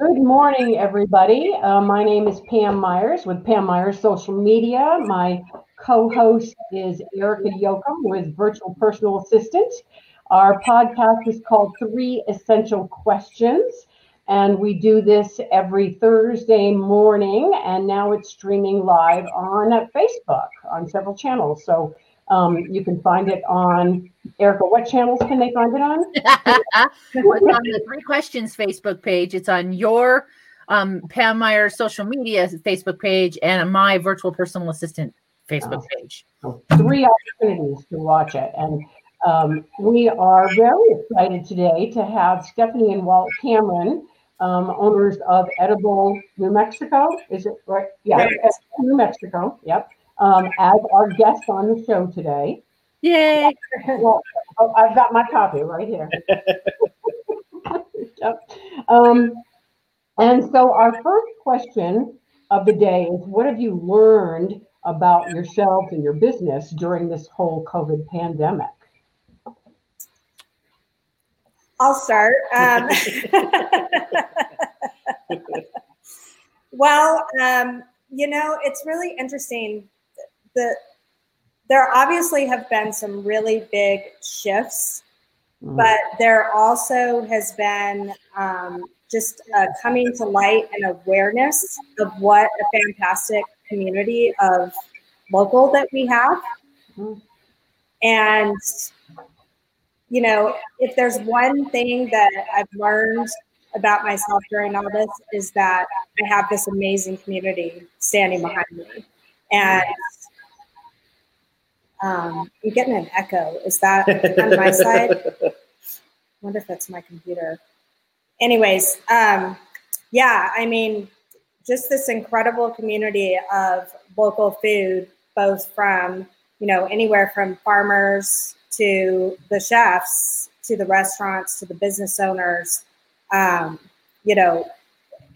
Good morning, everybody. Uh, my name is Pam Myers with Pam Myers Social Media. My co-host is Erica Yoakum with Virtual Personal Assistant. Our podcast is called Three Essential Questions, and we do this every Thursday morning. And now it's streaming live on Facebook on several channels. So um, you can find it on Erica. What channels can they find it on? it's on the Three Questions Facebook page. It's on your um, Pam Meyer social media Facebook page and my virtual personal assistant Facebook page. three opportunities to watch it. And um, we are very excited today to have Stephanie and Walt Cameron, um, owners of Edible New Mexico. Is it right? Yeah, Edible New Mexico. Yep. Um, as our guest on the show today. Yay! Well, oh, I've got my copy right here. Yep. Um, and so our first question of the day is what have you learned about yourselves and your business during this whole COVID pandemic? I'll start. Um, well, um, you know, it's really interesting. The there obviously have been some really big shifts, but there also has been um, just coming to light and awareness of what a fantastic community of local that we have. And you know, if there's one thing that I've learned about myself during all this is that I have this amazing community standing behind me. And um, I'm getting an echo. Is that on my side? I wonder if that's my computer. Anyways, um, yeah, I mean, just this incredible community of local food, both from, you know, anywhere from farmers to the chefs, to the restaurants, to the business owners. Um, you know,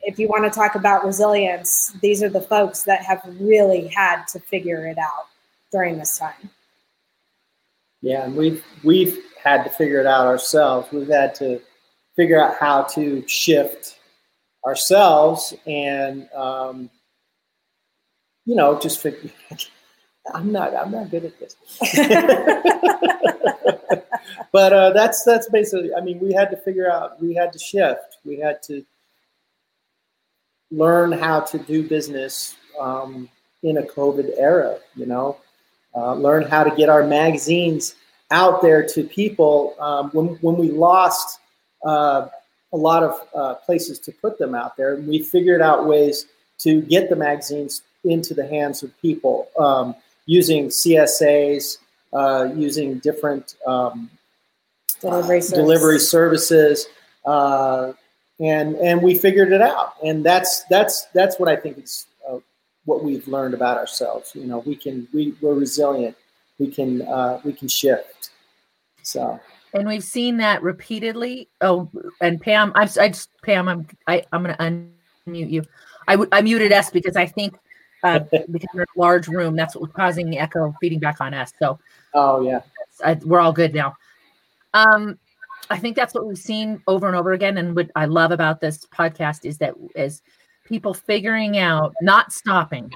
if you want to talk about resilience, these are the folks that have really had to figure it out during this time. Yeah, and we've we've had to figure it out ourselves. We've had to figure out how to shift ourselves and um, you know just figure. I'm not I'm not good at this, but uh, that's that's basically. I mean, we had to figure out. We had to shift. We had to learn how to do business um, in a COVID era. You know, uh, learn how to get our magazines out there to people. Um, when when we lost uh, a lot of uh, places to put them out there, we figured out ways to get the magazines into the hands of people um, using CSAs, uh, using different um, Delivery uh, service. delivery services. Uh, and and we figured it out, and that's that's that's what I think is what we've learned about ourselves. You know, we can we we're resilient. We can uh, we can shift. So And we've seen that repeatedly. Oh, and Pam, I'm I just Pam, I'm I, I'm gonna unmute you. I, I muted S because I think uh, because we're in a large room, that's what was causing the echo feeding back on us. So oh yeah, I, we're all good now. Um, I think that's what we've seen over and over again. And what I love about this podcast is that is people figuring out, not stopping.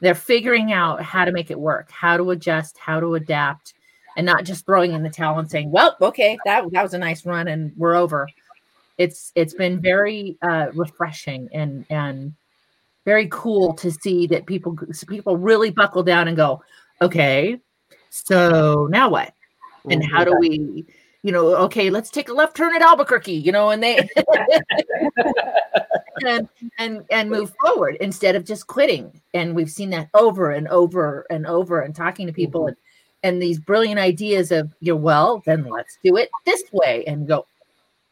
They're figuring out how to make it work, how to adjust, how to adapt, and not just throwing in the towel and saying, "Well, okay, that that was a nice run, and we're over." It's it's been very uh, refreshing and and very cool to see that people people really buckle down and go, "Okay, so now what? And how do we?" you know, okay, let's take a left turn at Albuquerque, you know, and they and and and move forward instead of just quitting. And we've seen that over and over and over and talking to people mm-hmm. and and these brilliant ideas of you know, well, then let's do it this way and go,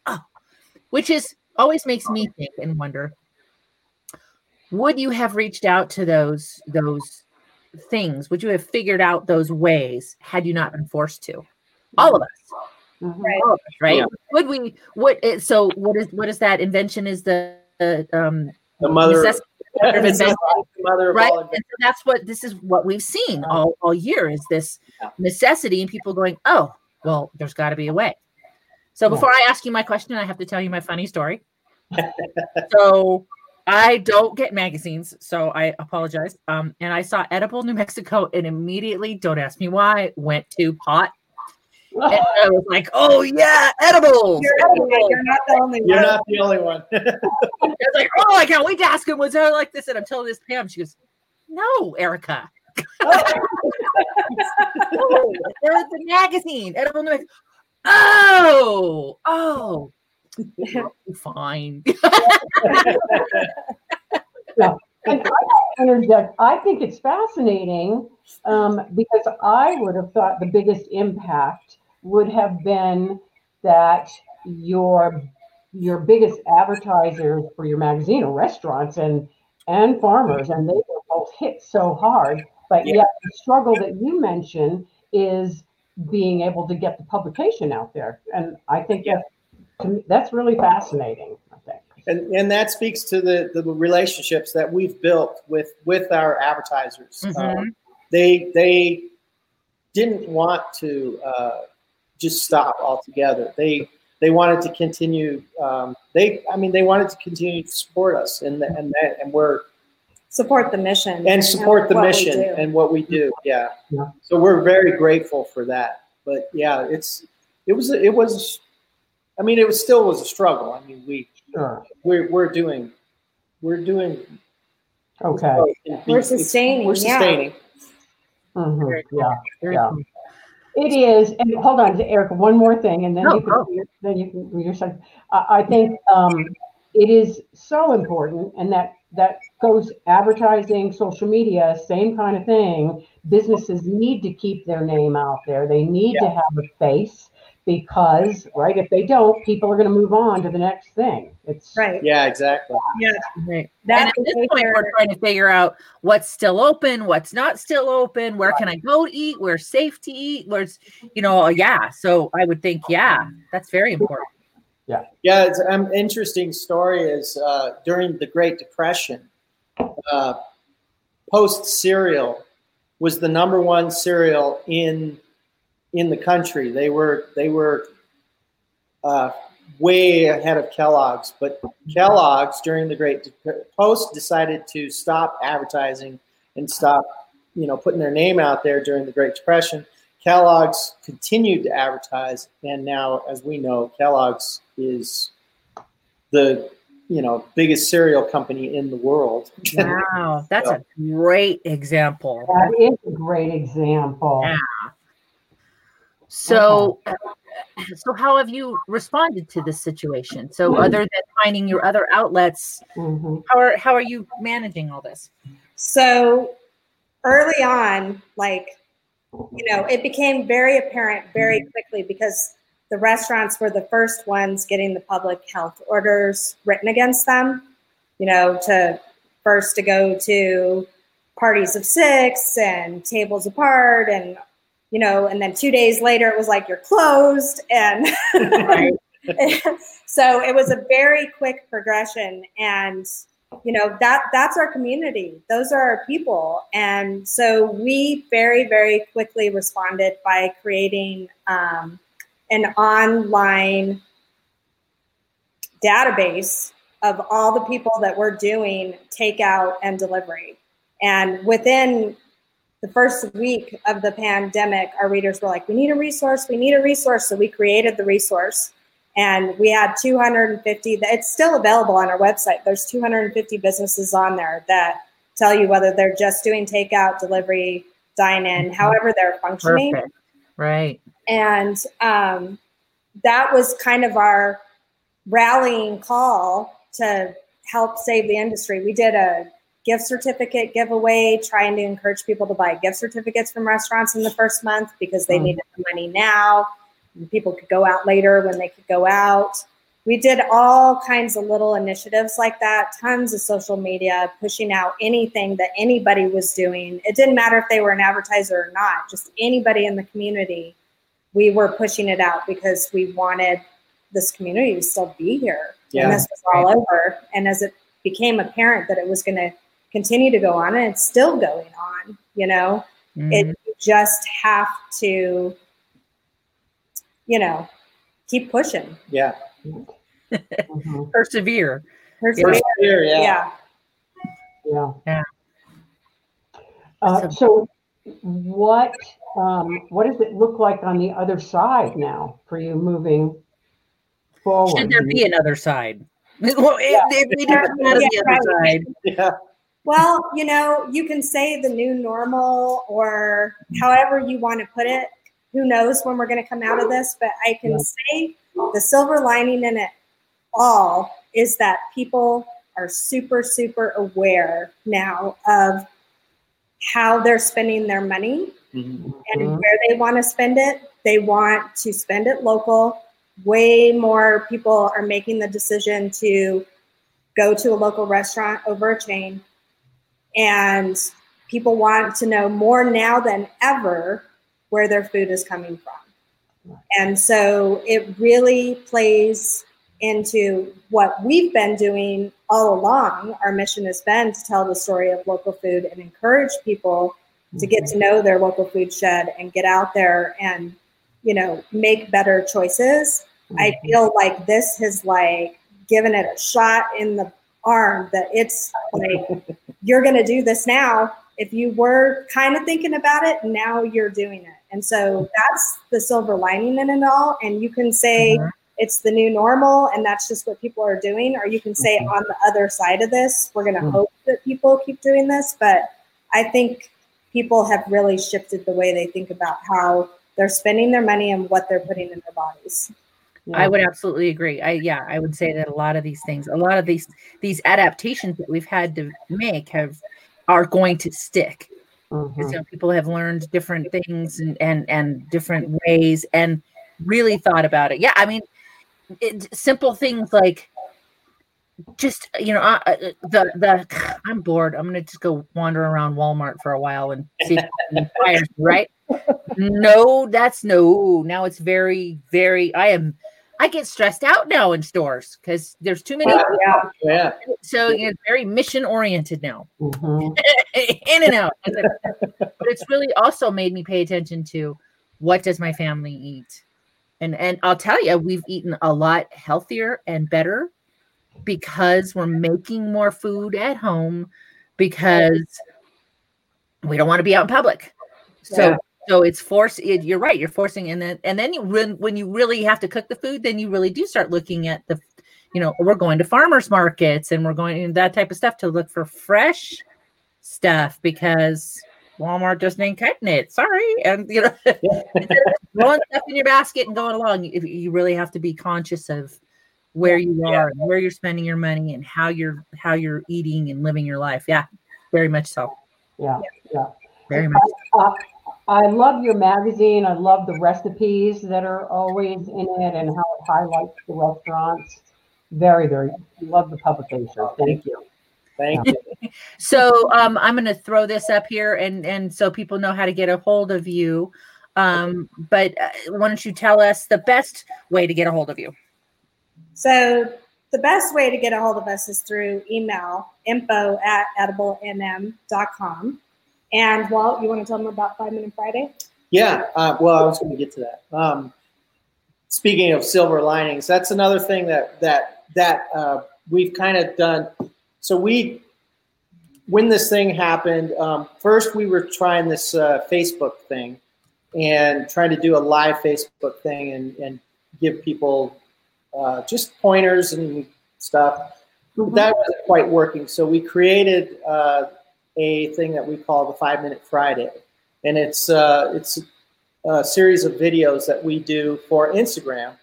oh, which is always makes me think and wonder would you have reached out to those those things would you have figured out those ways had you not been forced to all of us. Right. all of us right Yeah. would we what is so what is what is that invention is the, the um The mother, necessity mother right and so that's what this is what we've seen all, all year is this necessity and people going oh well there's got to be a way. So before i ask you my question i have to tell you my funny story. So i don't get magazines so i apologize. Um and i saw edible new mexico and immediately don't ask me why went to pot and i was like oh yeah edibles You're, edibles. you're not the only one. You're not the only one. I was like, oh, I can't wait to ask him what's it like this. And I'm telling this Pam, she goes, no, Erica. oh, there's the magazine, Edible New Mexico. Oh, oh, fine. And I interject, I think it's fascinating um, because I would have thought the biggest impact would have been that your your biggest advertisers for your magazine are restaurants and and farmers, and they were both hit so hard. But Yeah. yet, the struggle that you mentioned is being able to get the publication out there, and I think Yeah. that me, that's really fascinating. I think. and and that speaks to the the relationships that we've built with with our advertisers. Mhm. Um, they they didn't want to uh, just stop altogether. They they wanted to continue. Um, they I mean they wanted to continue to support us, and the, and that, and we're Support the mission. and support the mission and what we do. Yeah. Yeah. So we're very grateful for that. But yeah, it's it was it was. I mean, it was still was a struggle. I mean, we Sure. we're we're doing we're doing Okay. We're sustaining, We're yeah. sustaining. Mhm, Yeah. Yeah. cool. It is, and hold on, Erica, one more thing, and then No, you can, go. then you can, your side. I, I think, um, it is so important, and that, that goes advertising, social media, same kind of thing. Businesses need to keep their name out there. They need to have a face because, right, if they don't, people are gonna move on to the next thing. It's. Right. Yeah, exactly. Right. That and at this point, we're trying to figure out what's still open, what's not still open, where can I go to eat, where's safe to eat, where's, you know, yeah. So I would think, yeah, that's very important. Yeah yeah, it's an um, interesting story is uh, during the Great Depression, uh, Post cereal was the number one cereal in in the country. They were they were uh, way ahead of Kellogg's, but Kellogg's during the Great Dep- Post decided to stop advertising and stop you know putting their name out there during the Great Depression. Kellogg's continued to advertise, and now, as we know, Kellogg's is the you know biggest cereal company in the world. Wow. That's a great example. That is a great example. Yeah. So, so how have you responded to this situation? So, other than finding your other outlets, Mhm. how are how are you managing all this? So early on, like, you know, it became very apparent very quickly because the restaurants were the first ones getting the public health orders written against them, you know, to first to go to parties of six and tables apart and you know and then two days later it was like you're closed and so it was a very quick progression and you know that that's our community. Those are our people. And so we very very quickly responded by creating um, an online database of all the people that were doing takeout and delivery. And within the first week of the pandemic our readers were like we need a resource we need a resource. So we created the resource and we had 250 it's still available on our website. There's 250 businesses on there that tell you whether they're just doing takeout delivery dine in however they're functioning. Perfect. Right. and um, that was kind of our rallying call to help save the industry. We did a gift certificate giveaway trying to encourage people to buy gift certificates from restaurants in the first month because they Mm. needed the money now people could go out later when they could go out we did all kinds of little initiatives like that, tons of social media, pushing out anything that anybody was doing. It didn't matter if they were an advertiser or not, just anybody in the community. We were pushing it out because we wanted this community to still be here. Yeah. And this was all over. And as it became apparent that it was going to continue to go on, and it's still going on, you know, Mhm. it you just have to, you know, keep pushing. Yeah. Mhm. persevere. Persevere. Persevere, yeah. yeah. Yeah. Yeah. Uh, so, what um, what does it look like on the other side now for you moving forward? Should there be another side? Well, if, if we didn't come out of the other right. side, Yeah. Well, you know, you can say the new normal or however you want to put it. Who knows when we're going to come out of this? But I can Yeah. say the silver lining in it all is that people are super, super aware now of how they're spending their money Mhm. and Mhm. where they want to spend it. They want to spend it local. Way more people are making the decision to go to a local restaurant over a chain. And people want to know more now than ever where their food is coming from. And so it really plays into what we've been doing all along. Our mission has been to tell the story of local food and encourage people to get to know their local food shed and get out there and you know make better choices i mm-hmm. feel like this has like given it a shot in the arm that it's like you're going to do this now if you were kind of thinking about it now you're doing it and so that's the silver lining in it all and you can say Mhm. it's the new normal and that's just what people are doing or you can say Mhm. on the other side of this we're going to Mhm. hope that people keep doing this but i think people have really shifted the way they think about how they're spending their money and what they're putting in their bodies. Yeah. I would absolutely agree. I yeah, I would say that a lot of these things, a lot of these these adaptations that we've had to make have are going to stick. Mhm. You know, people have learned different things and, and and different ways and really thought about it. Yeah, I mean, it, simple things like just you know uh, uh, the the I'm bored. I'm gonna just go wander around Walmart for a while and see it right. No, that's no. Now it's very very. I am. I get stressed out now in stores because there's too many. Yeah. Yeah. So it's very mission oriented now. Mhm. in and out. but it's really also made me pay attention to what does my family eat, and and I'll tell you, we've eaten a lot healthier and better because we're making more food at home because we don't want to be out in public. So. Yeah. So it's force. It, you're right. You're forcing, and then and then you when when you really have to cook the food, then you really do start looking at the, you know, we're going to farmers markets and we're going and that type of stuff to look for fresh stuff because Walmart just ain't cutting it. Sorry, and you know, throwing stuff in your basket and going along, you, you really have to be conscious of where you are, and where you're spending your money, and how you're how you're eating and living your life. Yeah, very much so. Yeah. Yeah. Very much. Uh, I love your magazine. I love the recipes that are always in it and how it highlights the restaurants. Very, very love the publication. Thank you. Thank you. So um, I'm going to throw this up here, and and so people know how to get a hold of you. Um, but uh, why don't you tell us the best way to get a hold of you? So the best way to get a hold of us is through email info at ediblenm.com. And Walt, you want to tell them about Five Minute Friday? Yeah. Uh, well, I was going to get to that. Um, speaking of silver linings, that's another thing that that that uh, we've kind of done. So we, when this thing happened, um, first we were trying this uh, Facebook thing and trying to do a live Facebook thing and, and give people uh, just pointers and stuff. But that wasn't quite working. So we created uh, a thing that we call the Five Minute Friday, and it's uh, it's a series of videos that we do for Instagram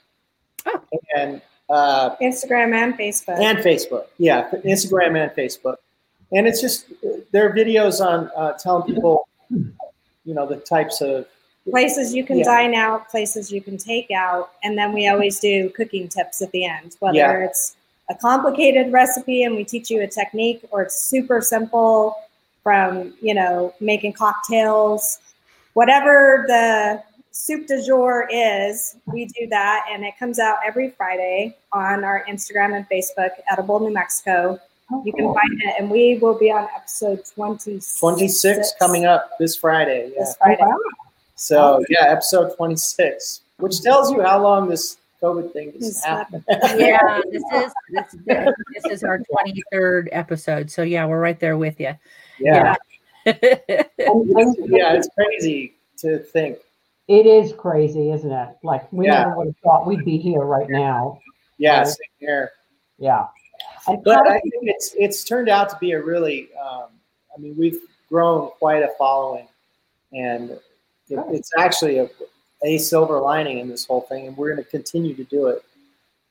Oh. and uh, Instagram and Facebook. and Facebook. Yeah, Instagram and Facebook, and it's just they're videos on uh, telling people, you know, the types of places you can Yeah. dine out, places you can take out, and then we always do cooking tips at the end, whether Yeah. it's a complicated recipe and we teach you a technique or it's super simple from, you know, making cocktails, whatever the soup du jour is, we do that and it comes out every Friday on our Instagram and Facebook, Edible New Mexico. Oh, you can find it and we will be on episode 26. 26 coming up this Friday. Yeah. This Friday. Oh, wow. So yeah, episode 26, which tells you how long this COVID thing has It's happened. Yeah, this is this, this is our 23rd episode. So yeah, we're right there with you. Yeah. And- and yeah, it's crazy to think. It is crazy, isn't it? Like we Yeah. never would have thought we'd be here right now. Yeah, Right. same here. Yeah. And But I think it's it's turned out to be a really. Um, I mean, we've grown quite a following, and it, Good. it's actually a, a silver lining in this whole thing, and we're going to continue to do it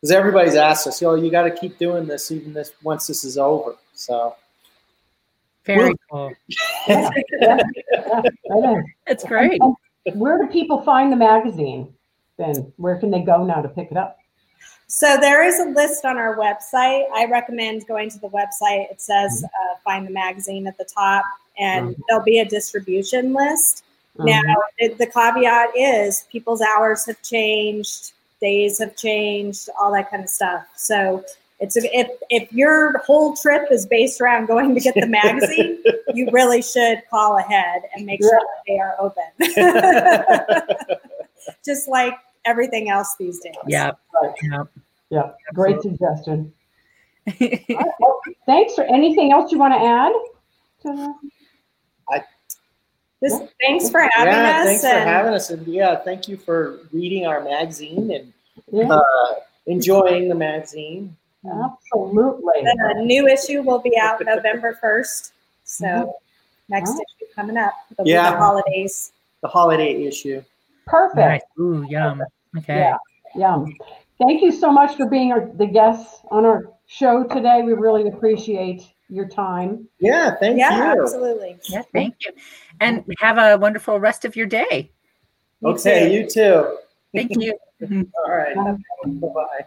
because everybody's asked us, "Yo, you got to keep doing this even this once this is over." So Very cool. yeah, yeah, it is. It's great. And Where do people find the magazine? Then where can they go now to pick it up? So there is a list on our website. I recommend going to the website. It says Mm-hmm. uh, find the magazine at the top, and there'll be a distribution list. Now, Mhm. the, the caveat is people's hours have changed, days have changed, all that kind of stuff. So it's if if your whole trip is based around going to get the magazine, you really should call ahead and make sure that they are open. Just like everything else these days. Yeah. Right. Yeah. Yeah, great suggestion. All right, well, thanks. For anything else you want to add? To the- This, thanks for having yeah, us. thanks for having us, and yeah, thank you for reading our magazine and Yeah, uh, enjoying the magazine. Mm-hmm. absolutely. the new issue will be out November 1st. So mm-hmm. next Wow. issue coming up. It'll be Yeah. the holidays. The holiday issue. Perfect. Nice. Ooh, yum. Okay. Yeah, yum. Thank you so much for being our, the guests on our show today. We really appreciate your time. Yeah, thank you. yeah, you. absolutely. Yeah, thank you. And have a wonderful rest of your day. You Okay, too. you too. Thank you. All right. Bye bye.